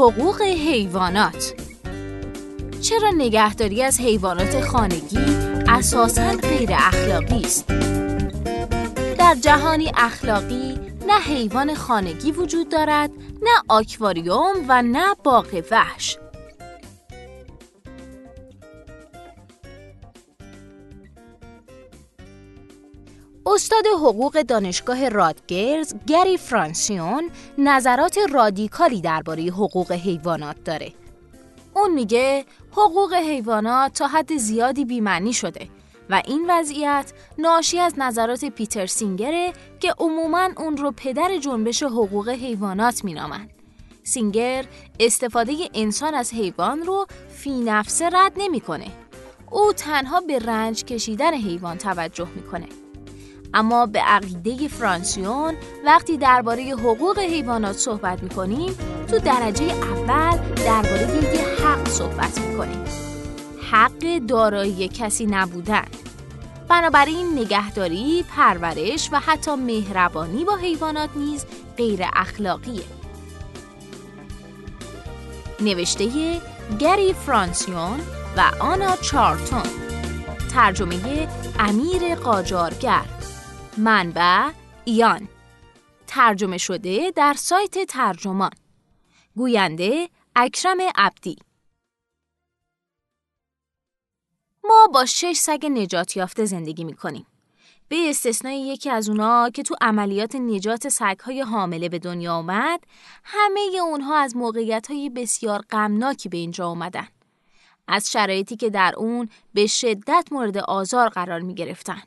حقوق حیوانات چرا نگهداری از حیوانات خانگی اساساً غیر اخلاقی است؟ در جهانی اخلاقی نه حیوان خانگی وجود دارد، نه آکواریوم و نه باغ وحش. استاد حقوق دانشگاه رادگرز گری فرانسیون نظرات رادیکالی درباره حقوق حیوانات داره. اون میگه حقوق حیوانات تا حد زیادی بیمعنی شده و این وضعیت ناشی از نظرات پیتر سینگره که عموماً اون رو پدر جنبش حقوق حیوانات مینامند. سینگر استفاده انسان از حیوان رو فی نفسه رد نمی‌کنه. او تنها به رنج کشیدن حیوان توجه می‌کنه. اما به عقیده فرانسیون وقتی درباره حقوق حیوانات صحبت می‌کنیم تو درجه اول درباره یه حق صحبت می‌کنیم. حق دارایی کسی نبودن. بنابراین نگهداری، پرورش و حتی مهربانی با حیوانات نیز غیر اخلاقیه. نوشته گری فرانسیون و آنا چارتون ترجمه امیر قاجارگر. منبع ایان ترجمه شده در سایت ترجمان گوینده اکرم عبدی ما با شش سگ نجات یافته زندگی می کنیم. به استثنای یکی از اونا که تو عملیات نجات سگهای حامله به دنیا آمد، همه اونها از موقعیت های بسیار غمناکی به اینجا آمدن. از شرایطی که در اون به شدت مورد آزار قرار می گرفتن.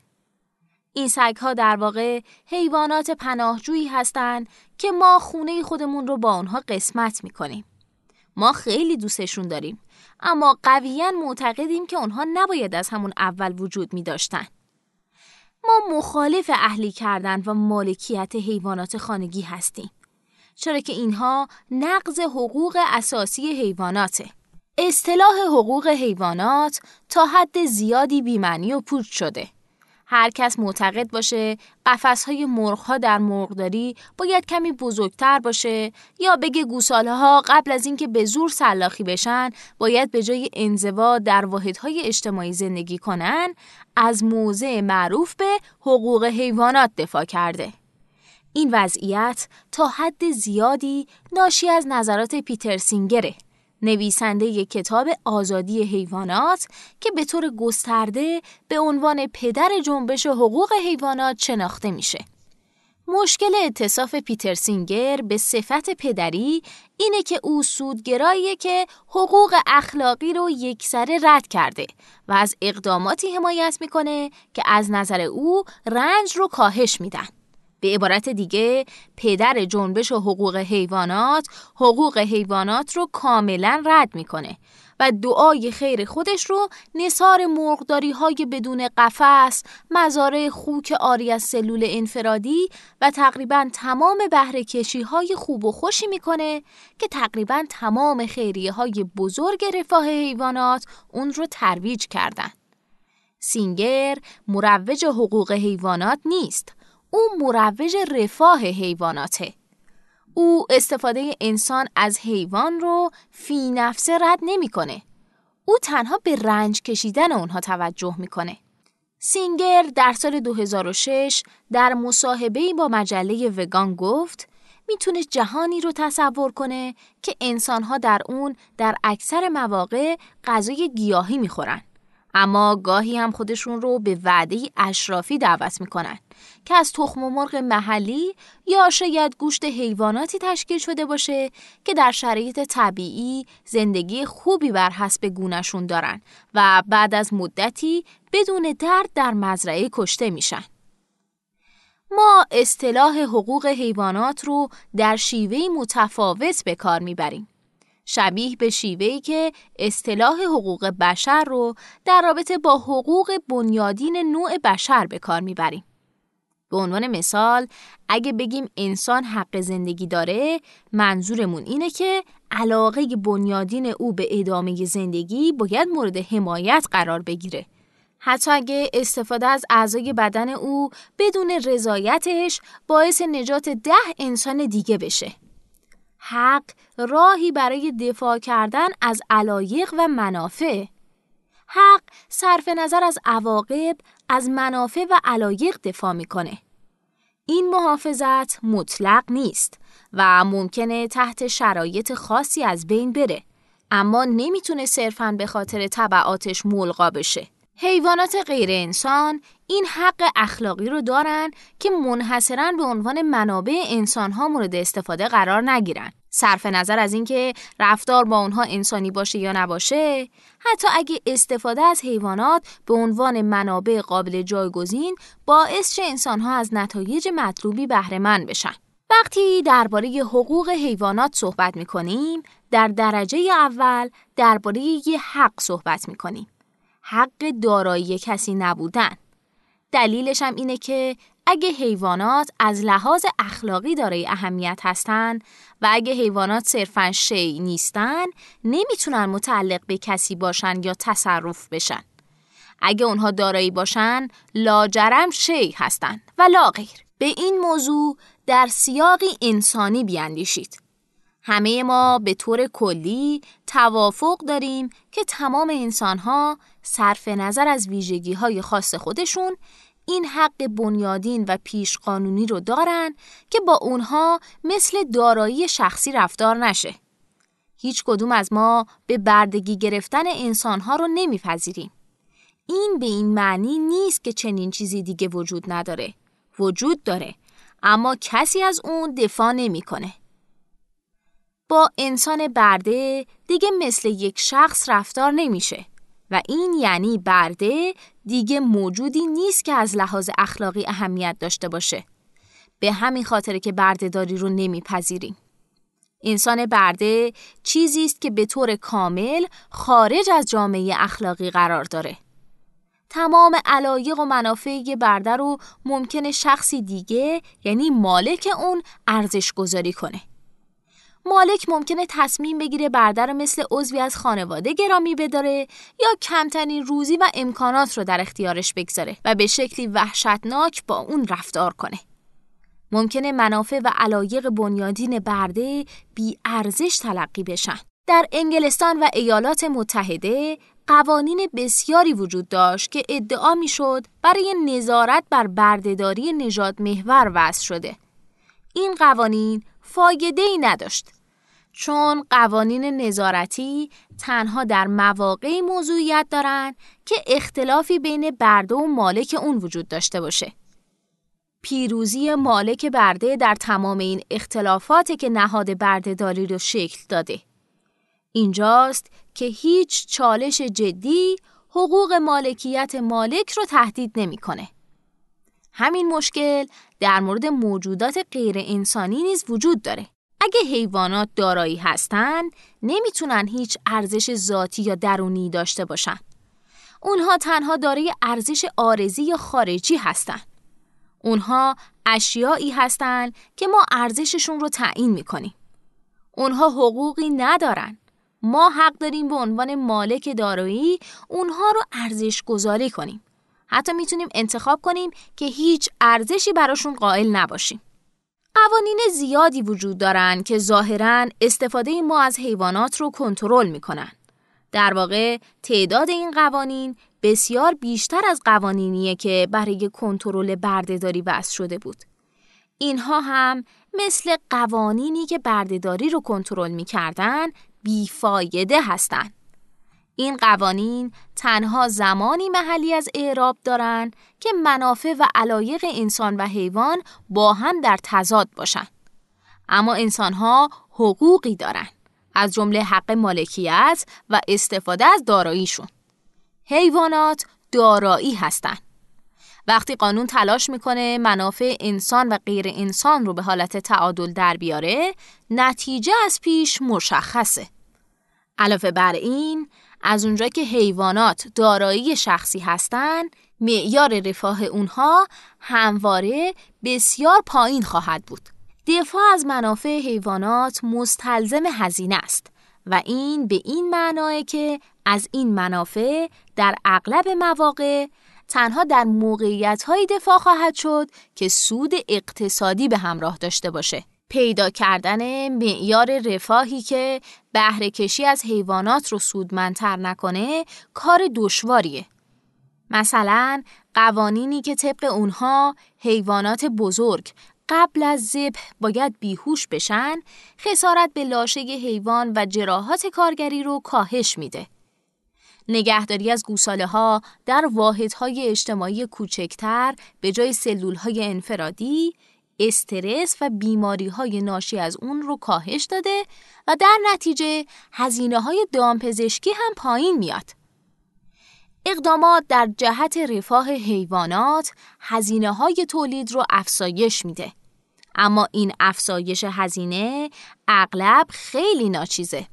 این سگها در واقع حیوانات پناهجویی هستند که ما خونه خودمون رو با آنها قسمت می‌کنیم. ما خیلی دوستشون داریم اما قویا معتقدیم که آنها نباید از همون اول وجود می داشتن. ما مخالف اهلی کردن و مالکیت حیوانات خانگی هستیم. چرا که اینها نقض حقوق اساسی حیواناته. اصطلاح حقوق حیوانات تا حد زیادی بیمنی و پوچ شده. هر کس معتقد باشه قفس های مرغ ها در مرغداری باید کمی بزرگتر باشه یا بگه گوساله ها قبل از اینکه به زور سلاخی بشن باید به جای انزوا در های اجتماعی زندگی کنن از موضع معروف به حقوق حیوانات دفاع کرده. این وضعیت تا حد زیادی ناشی از نظرات پیتر سینگره نویسنده کتاب آزادی حیوانات که به طور گسترده به عنوان پدر جنبش حقوق حیوانات شناخته میشه. مشکل اتصاف پیتر سینگر به صفت پدری اینه که او سودگراییه که حقوق اخلاقی رو یکسره رد کرده و از اقداماتی حمایت می‌کنه که از نظر او رنج رو کاهش میدن. به عبارت دیگه پدر جنبش حقوق حیوانات حقوق حیوانات رو کاملا رد می‌کنه و دعای خیر خودش رو نصار مرغداری های بدون قفس، مزارع خوک آری از سلول انفرادی و تقریبا تمام بهره های خوب و خوشی می‌کنه که تقریبا تمام خیریه های بزرگ رفاه حیوانات اون رو ترویج کردن. سینگر مروج حقوق حیوانات نیست او مروج رفاه حیواناته. او استفاده انسان از حیوان رو فی نفسه رد نمی‌کنه. او تنها به رنج کشیدن اونها توجه می‌کنه. سینگر در سال 2006 در مصاحبه‌ای با مجله وگان گفت می‌تونه جهانی رو تصور کنه که انسانها در اون در اکثر مواقع غذای گیاهی می‌خورن. اما گاهی هم خودشون رو به وعده اشرافی دعوت می‌کنن که از تخم مرغ محلی یا شاید گوشت حیواناتی تشکیل شده باشه که در شرایط طبیعی زندگی خوبی بر حسب گونشون دارن و بعد از مدتی بدون درد در مزرعه کشته میشن. ما اصطلاح حقوق حیوانات رو در شیوه متفاوت به کار می‌بریم. شبیه به شیوهی که اصطلاح حقوق بشر رو در رابطه با حقوق بنیادین نوع بشر به کار می‌بریم. به عنوان مثال اگه بگیم انسان حق زندگی داره منظورمون اینه که علاقه بنیادین او به ادامه زندگی باید مورد حمایت قرار بگیره. حتی اگه استفاده از اعضای بدن او بدون رضایتش باعث نجات ده انسان دیگه بشه. حق راهی برای دفاع کردن از علایق و منافع حق صرف نظر از عواقب از منافع و علایق دفاع می‌کنه این محافظت مطلق نیست و ممکنه تحت شرایط خاصی از بین بره اما نمی‌تونه صرفاً به خاطر طبعاتش ملغا بشه حیوانات غیر انسان این حق اخلاقی رو دارن که منحصرا به عنوان منابع انسان ها مورد استفاده قرار نگیرن. صرف نظر از اینکه رفتار با اونها انسانی باشه یا نباشه، حتی اگه استفاده از حیوانات به عنوان منابع قابل جایگزین باعث چه انسان ها از نتایج مطلوبی بهره مند بشن. وقتی درباره حقوق حیوانات صحبت می کنیم، در درجه اول درباره یه حق صحبت می کنیم. حق دارایی کسی نبودن. دلیلش هم اینه که اگه حیوانات از لحاظ اخلاقی دارای اهمیت هستن و اگه حیوانات صرفا شی نیستن نمی‌تونن متعلق به کسی باشن یا تصرف بشن. اگه اونها دارایی باشن لاجرم شی هستن و لا غیر. به این موضوع در سیاقی انسانی بیاندیشید. همه ما به طور کلی توافق داریم که تمام انسانها صرف نظر از ویژگی های خاص خودشون این حق بنیادین و پیش قانونی رو دارن که با اونها مثل دارایی شخصی رفتار نشه. هیچ کدوم از ما به بردگی گرفتن انسانها رو نمیپذیریم. این به این معنی نیست که چنین چیزی دیگه وجود نداره. وجود داره اما کسی از اون دفاع نمی‌کنه. با انسان برده دیگه مثل یک شخص رفتار نمیشه و این یعنی برده دیگه موجودی نیست که از لحاظ اخلاقی اهمیت داشته باشه. به همین خاطر که بردهداری رو نمیپذیریم. انسان برده چیزی است که به طور کامل خارج از جامعه اخلاقی قرار داره. تمام علایق و منافع برده رو ممکنه شخصی دیگه یعنی مالک اون ارزش گذاری کنه. مالک ممکنه تصمیم بگیره برده رو مثل عضوی از خانواده گرامی بداره یا کمترین روزی و امکانات رو در اختیارش بگذاره و به شکلی وحشتناک با اون رفتار کنه. ممکنه منافع و علایق بنیادین برده بی ارزش تلقی بشن. در انگلستان و ایالات متحده قوانین بسیاری وجود داشت که ادعا می‌شد برای نظارت بر بردهداری نژاد محور وضع شده. این قوانین فایده ای نداشت چون قوانین نظارتی تنها در مواقعی موضوعیت دارند که اختلافی بین برده و مالک اون وجود داشته باشه. پیروزی مالک برده در تمام این اختلافات که نهاد بردهداری رو شکل داده. اینجاست که هیچ چالش جدی حقوق مالکیت مالک رو تهدید نمی‌کنه. همین مشکل در مورد موجودات غیر انسانی نیز وجود داره. اگه حیوانات دارایی هستند، نمی‌تونن هیچ ارزش ذاتی یا درونی داشته باشن. اونها تنها دارای ارزش آرزی یا خارجی هستند. اونها اشیایی هستند که ما ارزششون رو تعیین می‌کنیم. اونها حقوقی ندارن. ما حق داریم به عنوان مالک دارایی اونها رو ارزش گذاری کنیم. حتی می‌تونیم انتخاب کنیم که هیچ ارزشی براشون قائل نباشیم. قوانین زیادی وجود دارند که ظاهرا استفاده ما از حیوانات رو کنترل می‌کنن. در واقع تعداد این قوانین بسیار بیشتر از قوانینیه که برای کنترل بردهداری وضع شده بود. اینها هم مثل قوانینی که بردهداری رو کنترل می‌کردن بیفایده هستند. این قوانین تنها زمانی محلی از اعراب دارند که منافع و علایق انسان و حیوان با هم در تضاد باشند. اما انسانها حقوقی دارند از جمله حق مالکیت و استفاده از داراییشون. حیوانات دارایی هستند. وقتی قانون تلاش می‌کنه منافع انسان و غیر انسان رو به حالت تعادل در بیاره، نتیجه از پیش مشخصه. علاوه بر این، از اونجا که حیوانات دارایی شخصی هستند، معیار رفاه اونها همواره بسیار پایین خواهد بود. دفاع از منافع حیوانات مستلزم هزینه است و این به این معناه که از این منافع در اغلب مواقع تنها در موقعیت های دفاع خواهد شد که سود اقتصادی به همراه داشته باشه. پیدا کردن معیار رفاهی که بهره کشی از حیوانات رو سودمندتر نکنه کار دشواریه. مثلا قوانینی که طبق اونها حیوانات بزرگ قبل از ذبح باید بیهوش بشن خسارت به لاشه حیوان و جراحات کارگری رو کاهش میده. نگهداری از گوساله ها در واحدهای اجتماعی کوچکتر به جای سلول های انفرادی استرس و بیماری های ناشی از اون رو کاهش داده و در نتیجه هزینه های دامپزشکی هم پایین میاد. اقدامات در جهت رفاه حیوانات هزینه های تولید رو افزایش میده. اما این افزایش هزینه اغلب خیلی ناچیزه.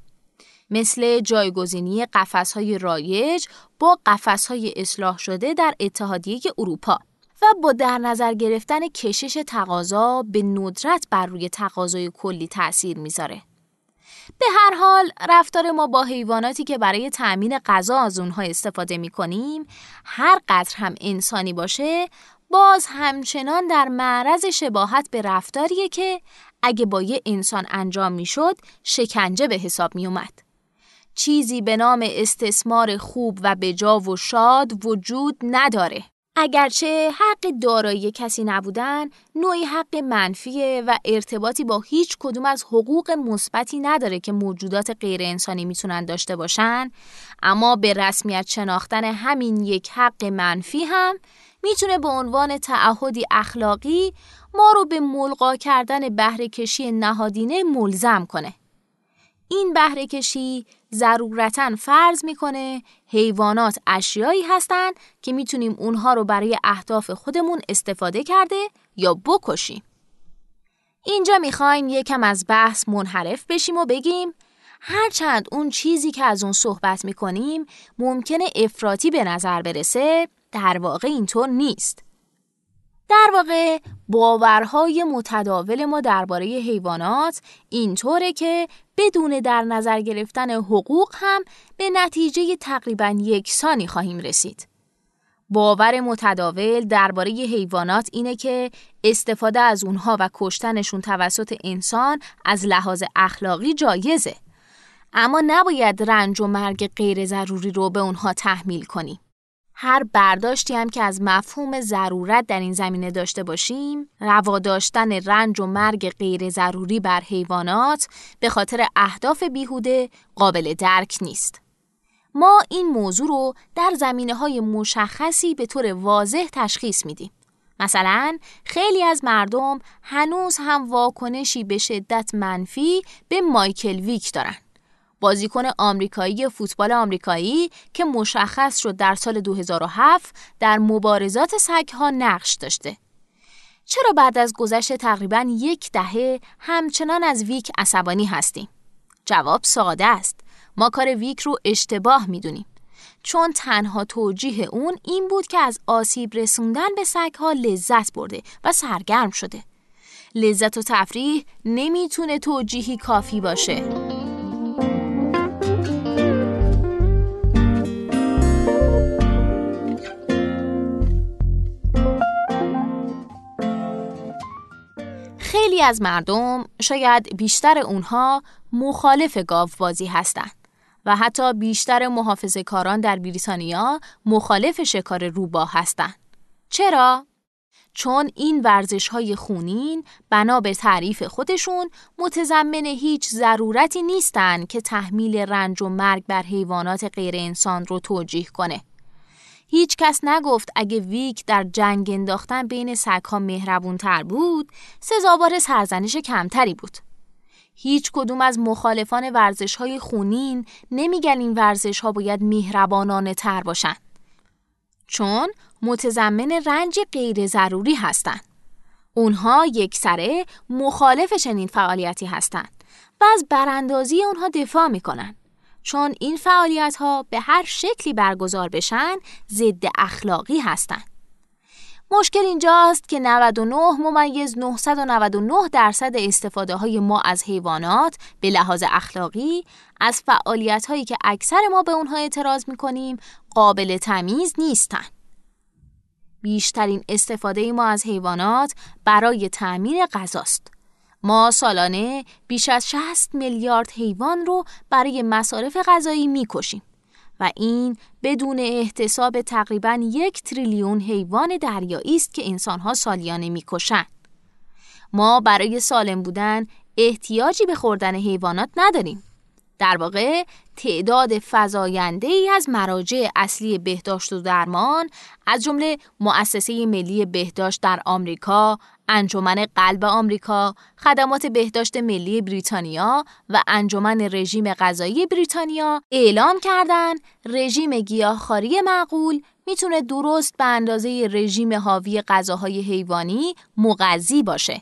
مثل جایگزینی های رایج با های اصلاح شده در اتحادیه اروپا و با در نظر گرفتن کشش تقاضا به ندرت بر روی تقاضای کلی تأثیر می‌ذاره. به هر حال رفتار ما با حیواناتی که برای تأمین غذا از اونها استفاده می کنیم هر قدر هم انسانی باشه باز همچنان در معرض شباهت به رفتاریه که اگه با یه انسان انجام می‌شد شکنجه به حساب می اومد. چیزی به نام استثمار خوب و بجا و شاد وجود نداره. اگرچه حق دارایی کسی نبودن نوعی حق منفیه و ارتباطی با هیچ کدوم از حقوق مثبتی نداره که موجودات غیر انسانی می‌تونن داشته باشن. اما به رسمیت شناختن همین یک حق منفی هم می‌تونه به عنوان تعهدی اخلاقی ما رو به ملغا کردن بهره کشی نهادینه ملزم کنه. این بهره کشی ضرورتا فرض می‌کنه حیوانات اشیایی هستند که می‌تونیم اونها رو برای اهداف خودمون استفاده کرده یا بکشیم. اینجا می‌خوایم یکم از بحث منحرف بشیم و بگیم هرچند اون چیزی که از اون صحبت می‌کنیم ممکنه افراطی به نظر برسه در واقع اینطور نیست. در واقع باورهای متداول ما درباره حیوانات اینطوره که بدون در نظر گرفتن حقوق هم به نتیجه تقریبا یکسانی خواهیم رسید. باور متداول درباره حیوانات اینه که استفاده از اونها و کشتنشون توسط انسان از لحاظ اخلاقی جایزه. اما نباید رنج و مرگ غیر ضروری رو به اونها تحمیل کنیم. هر برداشتی هم که از مفهوم ضرورت در این زمینه داشته باشیم روا داشتن رنج و مرگ غیر ضروری بر حیوانات به خاطر اهداف بیهوده قابل درک نیست. ما این موضوع رو در زمینه های مشخصی به طور واضح تشخیص میدیم. مثلا خیلی از مردم هنوز هم واکنشی به شدت منفی به مایکل ویک دارن. بازیکن آمریکایی فوتبال آمریکایی که مشخص شد در سال 2007 در مبارزات سگها نقش داشته. چرا بعد از گذشت تقریبا یک دهه همچنان از ویک عصبانی هستیم؟ جواب ساده است. ما کار ویک رو اشتباه می‌دونیم. چون تنها توجیه اون این بود که از آسیب رسوندن به سگها لذت برده و سرگرم شده. لذت و تفریح نمی‌تونه توجیهی کافی باشه. خیلی از مردم شاید بیشتر اونها مخالف گاوبازی هستند و حتی بیشتر محافظه کاران در بریتانیا مخالف شکار روباه هستند. چرا؟ چون این ورزش های خونین بنا به تعریف خودشون متضمن هیچ ضرورتی نیستن که تحمیل رنج و مرگ بر حیوانات غیر انسان رو توجیه کنه. هیچ کس نگفت اگه ویک در جنگ انداختن بین سگها مهربون تر بود سزاوار سرزنش کمتری بود. هیچ کدوم از مخالفان ورزش های خونین نمیگن این ورزش ها باید مهربانانه تر باشن. چون متضمن رنج غیر ضروری هستند. اونها یک سره مخالف چنین فعالیتی هستند و از براندازی اونها دفاع می‌کنن. چون این فعالیت ها به هر شکلی برگزار بشن ضد اخلاقی هستند. مشکل اینجاست که 99 ممیز 999 درصد استفاده های ما از حیوانات به لحاظ اخلاقی از فعالیت هایی که اکثر ما به اونها اعتراض می کنیم قابل تمیز نیستند. بیشترین استفاده ما از حیوانات برای تعمیر غذاست. ما سالانه بیش از 60 میلیارد حیوان رو برای مصارف غذایی می‌کشیم و این بدون احتساب تقریبا یک تریلیون حیوان دریایی است که انسانها سالیانه می‌کشند. ما برای سالم بودن احتیاجی به خوردن حیوانات نداریم. در واقع تعداد فزاینده ای از مراجع اصلی بهداشت و درمان از جمله مؤسسه ملی بهداشت در آمریکا، انجمن قلب آمریکا، خدمات بهداشت ملی بریتانیا و انجمن رژیم غذایی بریتانیا اعلام کردند رژیم گیاهخواری معقول می‌تونه درست به اندازه رژیم حاوی غذاهای حیوانی مغذی باشه.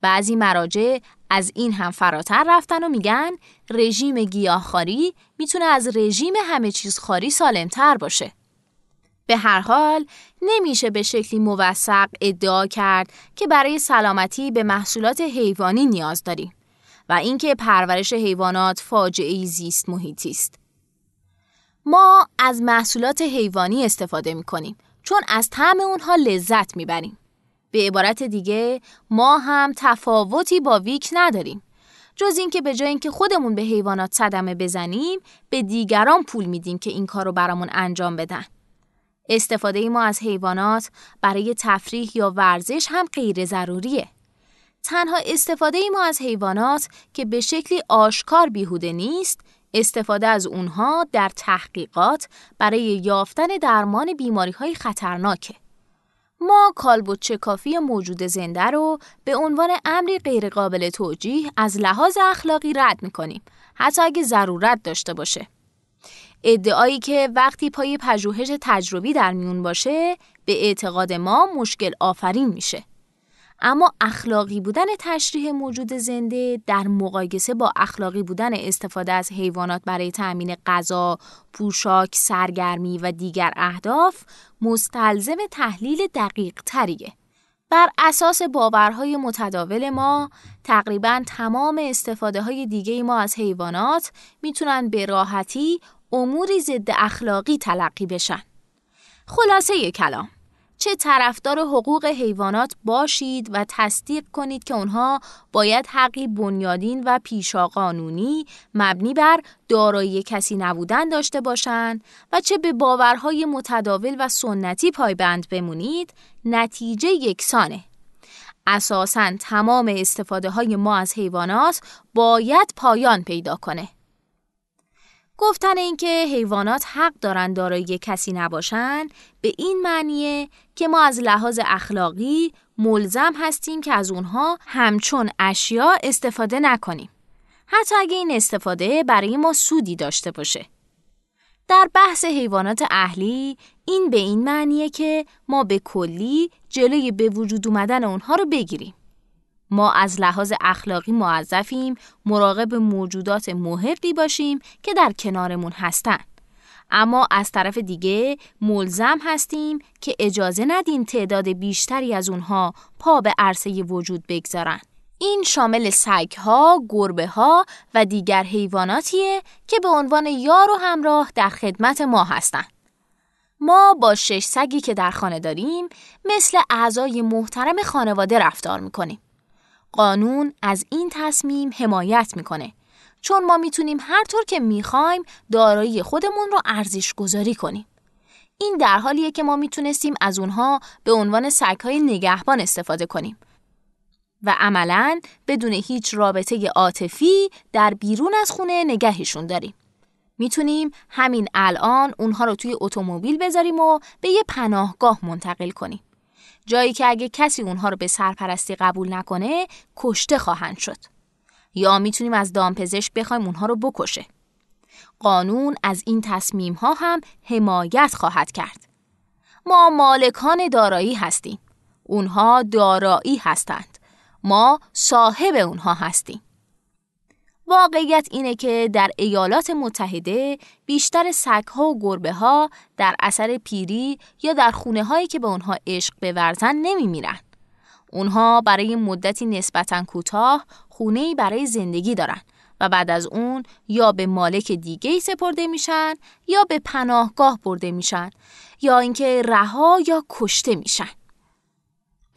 بعضی مراجع از این هم فراتر رفتن و میگن رژیم گیاهخواری می‌تونه از رژیم همه چیز خاری سالمتر باشه. به هر حال نمیشه به شکلی موثق ادعا کرد که برای سلامتی به محصولات حیوانی نیاز داریم و اینکه پرورش حیوانات فاجعه زیست محیطی است. ما از محصولات حیوانی استفاده می کنیم چون از طعم اونها لذت می‌بریم. به عبارت دیگه ما هم تفاوتی با ویک نداریم. جز اینکه به جای اینکه خودمون به حیوانات صدمه بزنیم به دیگران پول میدیم که این کار رو برامون انجام بدن. استفاده ما از حیوانات برای تفریح یا ورزش هم غیر ضروریه. تنها استفاده ما از حیوانات که به شکلی آشکار بیهوده نیست، استفاده از اونها در تحقیقات برای یافتن درمان بیماری های خطرناکه. ما کالبوت کافی موجود زنده رو به عنوان امری غیرقابل توجیه از لحاظ اخلاقی رد می‌کنیم حتی اگه ضرورت داشته باشه. ادعایی که وقتی پای پژوهش تجربی در میون باشه به اعتقاد ما مشکل آفرین میشه. اما اخلاقی بودن تشریح موجود زنده در مقایسه با اخلاقی بودن استفاده از حیوانات برای تأمین غذا، پوشاک، سرگرمی و دیگر اهداف مستلزم تحلیل دقیق تریه. بر اساس باورهای متداول ما تقریبا تمام استفاده های دیگه ما از حیوانات می‌تونن به راحتی اموری ضد اخلاقی تلقی بشن. خلاصه کلام چه طرفدار حقوق حیوانات باشید و تصدیق کنید که اونها باید حقی بنیادین و پیشا قانونی مبنی بر دارایی کسی نبودن داشته باشند و چه به باورهای متداول و سنتی پایبند بمونید نتیجه یکسانه اساساً تمام استفاده های ما از حیوانات باید پایان پیدا کنه گفتن اینکه حیوانات حق دارند دارای کسی نباشند به این معنیه که ما از لحاظ اخلاقی ملزم هستیم که از اونها همچون اشیا استفاده نکنیم. حتی اگه این استفاده برای ما سودی داشته باشه. در بحث حیوانات اهلی این به این معنیه که ما به کلی جلوی به وجود اومدن اونها رو بگیریم. ما از لحاظ اخلاقی موظفیم مراقب موجودات محقی باشیم که در کنارمون هستند. اما از طرف دیگه ملزم هستیم که اجازه ندیم تعداد بیشتری از اونها پا به عرصه وجود بگذارن. این شامل سگها، گربه ها و دیگر حیواناتیه که به عنوان یار و همراه در خدمت ما هستند. ما با شش سگی که در خانه داریم مثل اعضای محترم خانواده رفتار می‌کنیم. قانون از این تصمیم حمایت می‌کنه چون ما می‌تونیم هر طور که می‌خوایم دارایی خودمون رو ارزش گذاری کنیم. این در حالیه که ما می‌تونستیم از اونها به عنوان سگهای نگهبان استفاده کنیم و عملا بدون هیچ رابطه عاطفی در بیرون از خونه نگهشون داریم. می‌تونیم همین الان اونها رو توی اتومبیل بذاریم و به یه پناهگاه منتقل کنیم. جایی که اگه کسی اونها رو به سرپرستی قبول نکنه کشته خواهند شد. یا می‌تونیم از دامپزشک بخوایم اونها رو بکشه. قانون از این تصمیم ها هم حمایت خواهد کرد. ما مالکان دارایی هستیم. اونها دارایی هستند. ما صاحب اونها هستیم. واقعیت اینه که در ایالات متحده بیشتر سگها و گربه ها در اثر پیری یا در خونه هایی که به اونها عشق بورزن نمی میرن. اونها برای مدتی نسبتا کوتاه خونه برای زندگی دارن و بعد از اون یا به مالک دیگه سپرده میشن یا به پناهگاه برده میشن یا اینکه رها یا کشته میشن.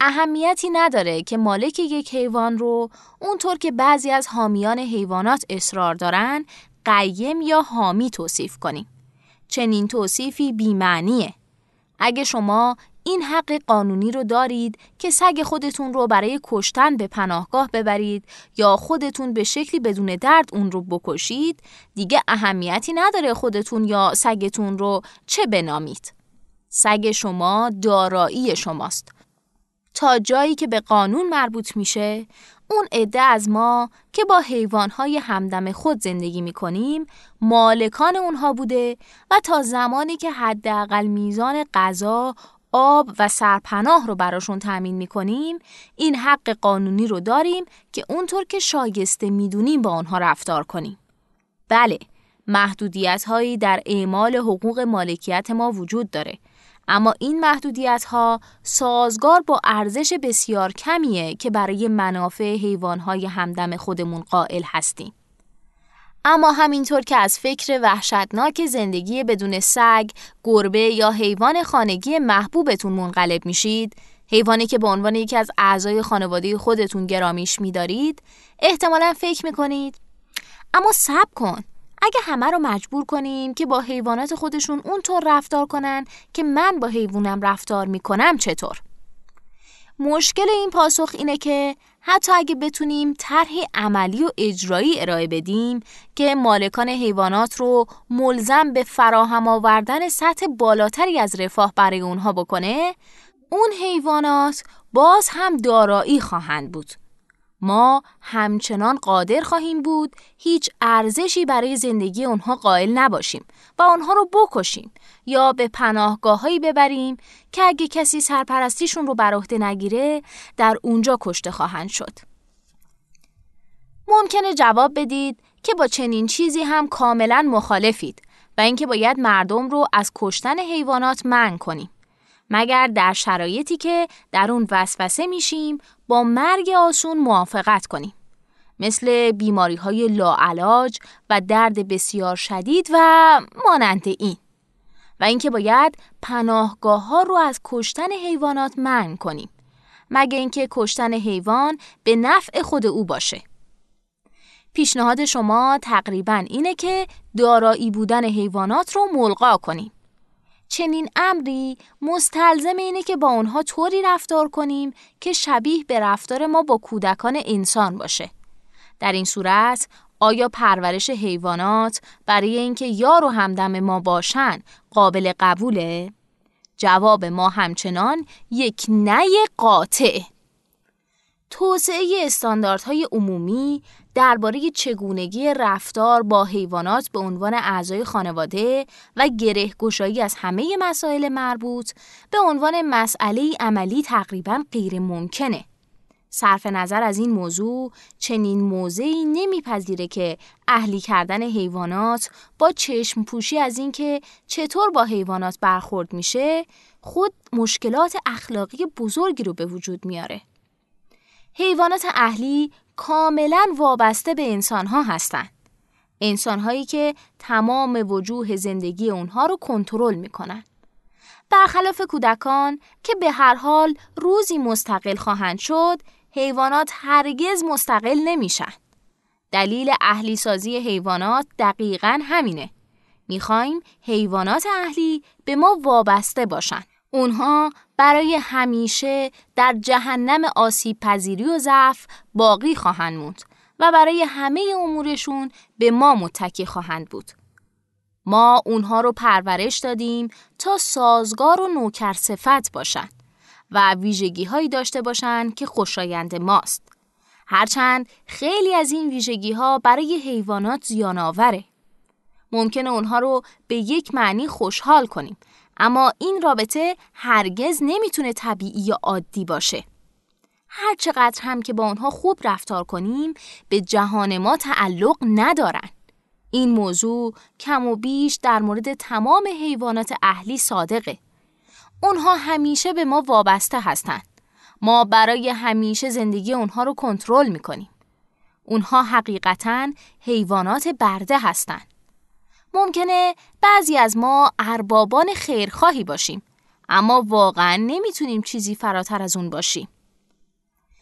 اهمیتی نداره که مالک یک حیوان رو اونطور که بعضی از حامیان حیوانات اصرار دارن قیم یا حامی توصیف کنیم. چنین توصیفی بیمعنیه. اگه شما این حق قانونی رو دارید که سگ خودتون رو برای کشتن به پناهگاه ببرید یا خودتون به شکلی بدون درد اون رو بکشید دیگه اهمیتی نداره خودتون یا سگتون رو چه بنامید سگ شما دارایی شماست تا جایی که به قانون مربوط میشه اون عده از ما که با حیوانهای همدم خود زندگی می‌کنیم مالکان اونها بوده و تا زمانی که حداقل میزان غذا آب و سرپناه رو براشون تأمین می‌کنیم این حق قانونی رو داریم که اونطور که شایسته می‌دونیم با آنها رفتار کنیم. بله، محدودیت هایی در اعمال حقوق مالکیت ما وجود داره اما این محدودیت ها سازگار با ارزش بسیار کمیه که برای منافع حیوان های همدم خودمون قائل هستیم. اما همینطور که از فکر وحشتناک زندگی بدون سگ، گربه یا حیوان خانگی محبوبتون منقلب میشید، حیوانی که به عنوان یکی از اعضای خانواده خودتون گرامیش میدارید، احتمالا فکر می‌کنید اما صبر کن اگه همه رو مجبور کنیم که با حیوانات خودشون اونطور رفتار کنن که من با حیوانم رفتار می‌کنم چطور؟ مشکل این پاسخ اینه که حتی اگه بتونیم طرحی عملی و اجرایی ارائه بدیم که مالکان حیوانات رو ملزم به فراهم آوردن سطح بالاتری از رفاه برای اونها بکنه اون حیوانات باز هم دارایی خواهند بود ما همچنان قادر خواهیم بود هیچ ارزشی برای زندگی اونها قائل نباشیم و آنها رو بکشیم یا به پناهگاه هایی ببریم که اگه کسی سرپرستیشون رو بر عهده نگیره در اونجا کشته خواهند شد. ممکنه جواب بدید که با چنین چیزی هم کاملا مخالفید و اینکه باید مردم رو از کشتن حیوانات منع کنیم. مگر در شرایطی که در اون وسوسه میشیم با مرگ آسون موافقت کنیم. مثل بیماری های لاعلاج و درد بسیار شدید و مانند این. و اینکه باید پناهگاه ها رو از کشتن حیوانات منع کنیم مگه اینکه کشتن حیوان به نفع خود او باشه پیشنهاد شما تقریبا اینه که دارایی بودن حیوانات رو ملغا کنیم چنین امری مستلزم اینه که با اونها طوری رفتار کنیم که شبیه به رفتار ما با کودکان انسان باشه در این صورت آیا پرورش حیوانات برای اینکه یار و همدم ما باشن قابل قبوله؟ جواب ما همچنان یک نه قاطع. توسعه استانداردهای عمومی درباره چگونگی رفتار با حیوانات به عنوان اعضای خانواده و گره گشایی از همه مسائل مربوط به عنوان مسئله عملی تقریبا غیر ممکنه. صرف نظر از این موضوع چنین موضعی نمیپذیره که اهلی کردن حیوانات با چشم پوشی از اینکه چطور با حیوانات برخورد میشه خود مشکلات اخلاقی بزرگی رو به وجود میاره. حیوانات اهلی کاملا وابسته به انسانها هستند. انسانهایی که تمام وجوه زندگی اونها رو کنترل می‌کنن. برخلاف کودکان که به هر حال روزی مستقل خواهند شد حیوانات هرگز مستقل نمیشن. دلیل اهلی سازی حیوانات دقیقا همینه. می‌خوایم حیوانات اهلی به ما وابسته باشن. اونها برای همیشه در جهنم آسیب پذیری و ضعف باقی خواهند موند و برای همه امورشون به ما متکی خواهند بود. ما اونها رو پرورش دادیم تا سازگار و نوکر صفت باشند. و ویژگی هایی داشته باشند که خوشایند ماست. هرچند خیلی از این ویژگی ها برای حیوانات زیان آوره. ممکنه اونها رو به یک معنی خوشحال کنیم اما این رابطه هرگز نمی‌تونه طبیعی یا عادی باشه. هر چقدر هم که با اونها خوب رفتار کنیم به جهان ما تعلق ندارن. این موضوع کم و بیش در مورد تمام حیوانات اهلی صادقه. اونها همیشه به ما وابسته هستند. ما برای همیشه زندگی اونها رو کنترل می‌کنیم. اونها حقیقتا حیوانات برده هستند. ممکنه بعضی از ما اربابان خیرخواهی باشیم اما واقعا نمی‌تونیم چیزی فراتر از اون باشیم.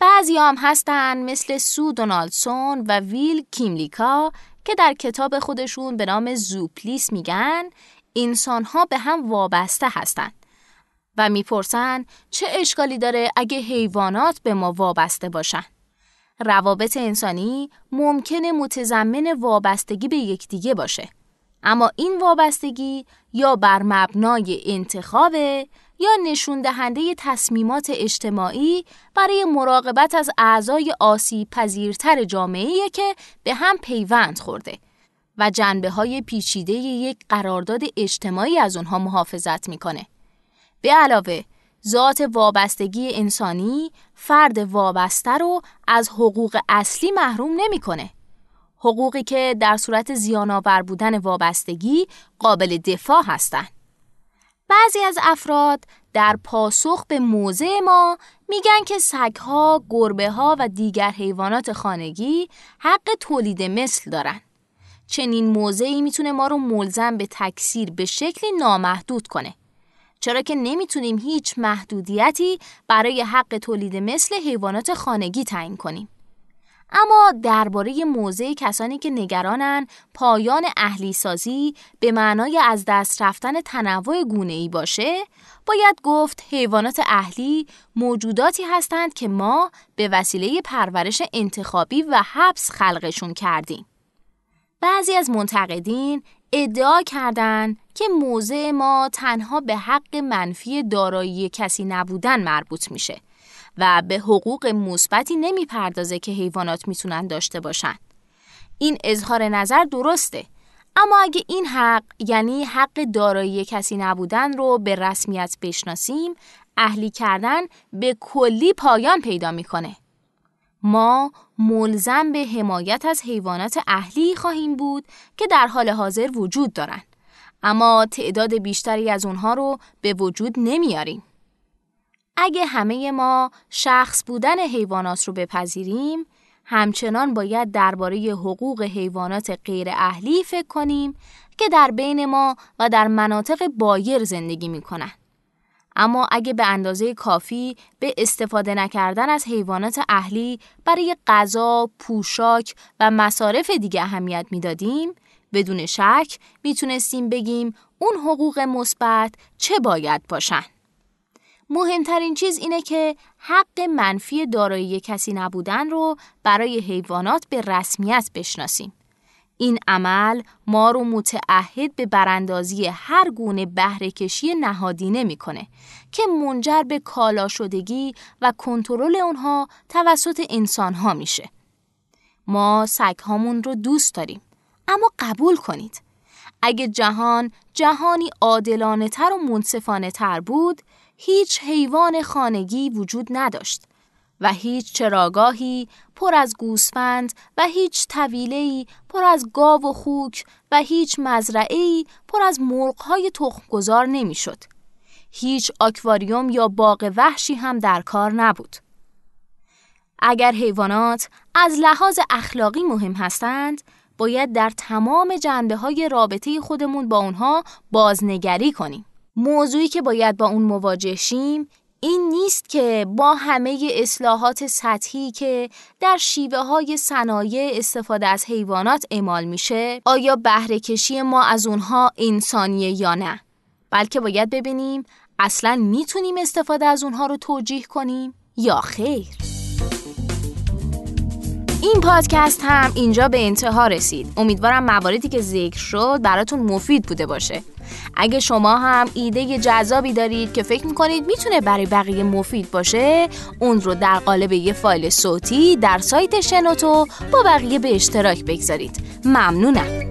بعضی هم هستن مثل سو دونالدسون و ویل کیملیکا که در کتاب خودشون به نام زوپلیس میگن انسان ها به هم وابسته هستند و می‌پرسن چه اشکالی داره اگه حیوانات به ما وابسته باشن. روابط انسانی ممکنه متضمن وابستگی به یکدیگه باشه. اما این وابستگی یا بر مبنای انتخابه یا نشون دهنده تصمیمات اجتماعی برای مراقبت از اعضای آسیب پذیرتر جامعه که به هم پیوند خورده و جنبه های پیچیده یک قرارداد اجتماعی از اونها محافظت می‌کنه. به علاوه ذات وابستگی انسانی فرد وابسته رو از حقوق اصلی محروم نمی‌کنه. حقوقی که در صورت زیانآور بودن وابستگی قابل دفاع هستند. بعضی از افراد در پاسخ به موضع ما میگن که سگها، گربه ها و دیگر حیوانات خانگی حق تولید مثل دارن. چنین موضعی می‌تونه ما رو ملزم به تکثیر به شکلی نامحدود کنه. چرا که نمی‌تونیم هیچ محدودیتی برای حق تولید مثل حیوانات خانگی تعیین کنیم. اما درباره موضع کسانی که نگرانن پایان اهلی سازی به معنای از دست رفتن تنوع گونه ای باشه باید گفت حیوانات اهلی موجوداتی هستند که ما به وسیله پرورش انتخابی و حبس خلقشون کردیم. بعضی از منتقدین ادعا کردند که موضع ما تنها به حق منفی دارایی کسی نبودن مربوط میشه. و به حقوق مثبتی نمی‌پردازه که حیوانات می‌تونن داشته باشن. این اظهار نظر درسته اما اگه این حق یعنی حق دارایی کسی نبودن رو به رسمیت بشناسیم اهلی کردن به کلی پایان پیدا می‌کنه. ما ملزم به حمایت از حیوانات اهلی خواهیم بود که در حال حاضر وجود دارند اما تعداد بیشتری از اونها رو به وجود نمیاریم. اگه همه ما شخص بودن حیوانات رو بپذیریم، همچنان باید درباره حقوق حیوانات غیر اهلی فکر کنیم که در بین ما و در مناطق بایر زندگی می کنن. اما اگه به اندازه کافی به استفاده نکردن از حیوانات اهلی برای غذا، پوشاک و مصارف دیگه اهمیت می‌دادیم، بدون شک می‌تونستیم بگیم اون حقوق مثبت چه باید باشن. مهمترین چیز اینه که حق منفی دارایی کسی نبودن رو برای حیوانات به رسمیت بشناسیم. این عمل ما رو متعهد به براندازی هر گونه بهره کشی نهادینه می‌کنه که منجر به کالا شدگی و کنترل اونها توسط انسان ها میشه. ما سگ هامون رو دوست داریم اما قبول کنید اگه جهان جهانی عادلانه تر و منصفانه تر بود هیچ حیوان خانگی وجود نداشت و هیچ چراگاهی پر از گوسفند و هیچ طویله‌ای پر از گاو و خوک و هیچ مزرعه‌ای پر از مرغ‌های تخمگذار نمی‌شد. هیچ آکواریوم یا باغ وحشی هم در کار نبود. اگر حیوانات از لحاظ اخلاقی مهم هستند، باید در تمام جنبه های رابطه خودمون با اونها بازنگری کنیم. موضوعی که باید با اون مواجه شیم این نیست که با همه اصلاحات سطحی که در شیوه های صنایع استفاده از حیوانات اعمال میشه آیا بهره کشی ما از اونها انسانیه یا نه؟ بلکه باید ببینیم اصلا می‌تونیم استفاده از اونها رو توجیه کنیم یا خیر؟ این پادکست هم اینجا به انتها رسید. امیدوارم مواردی که ذکر شد براتون مفید بوده باشه. اگه شما هم ایده جذابی دارید که فکر می‌کنید می‌تونه برای بقیه مفید باشه اون رو در قالب یه فایل صوتی در سایت شنوتو با بقیه به اشتراک بگذارید. ممنونم.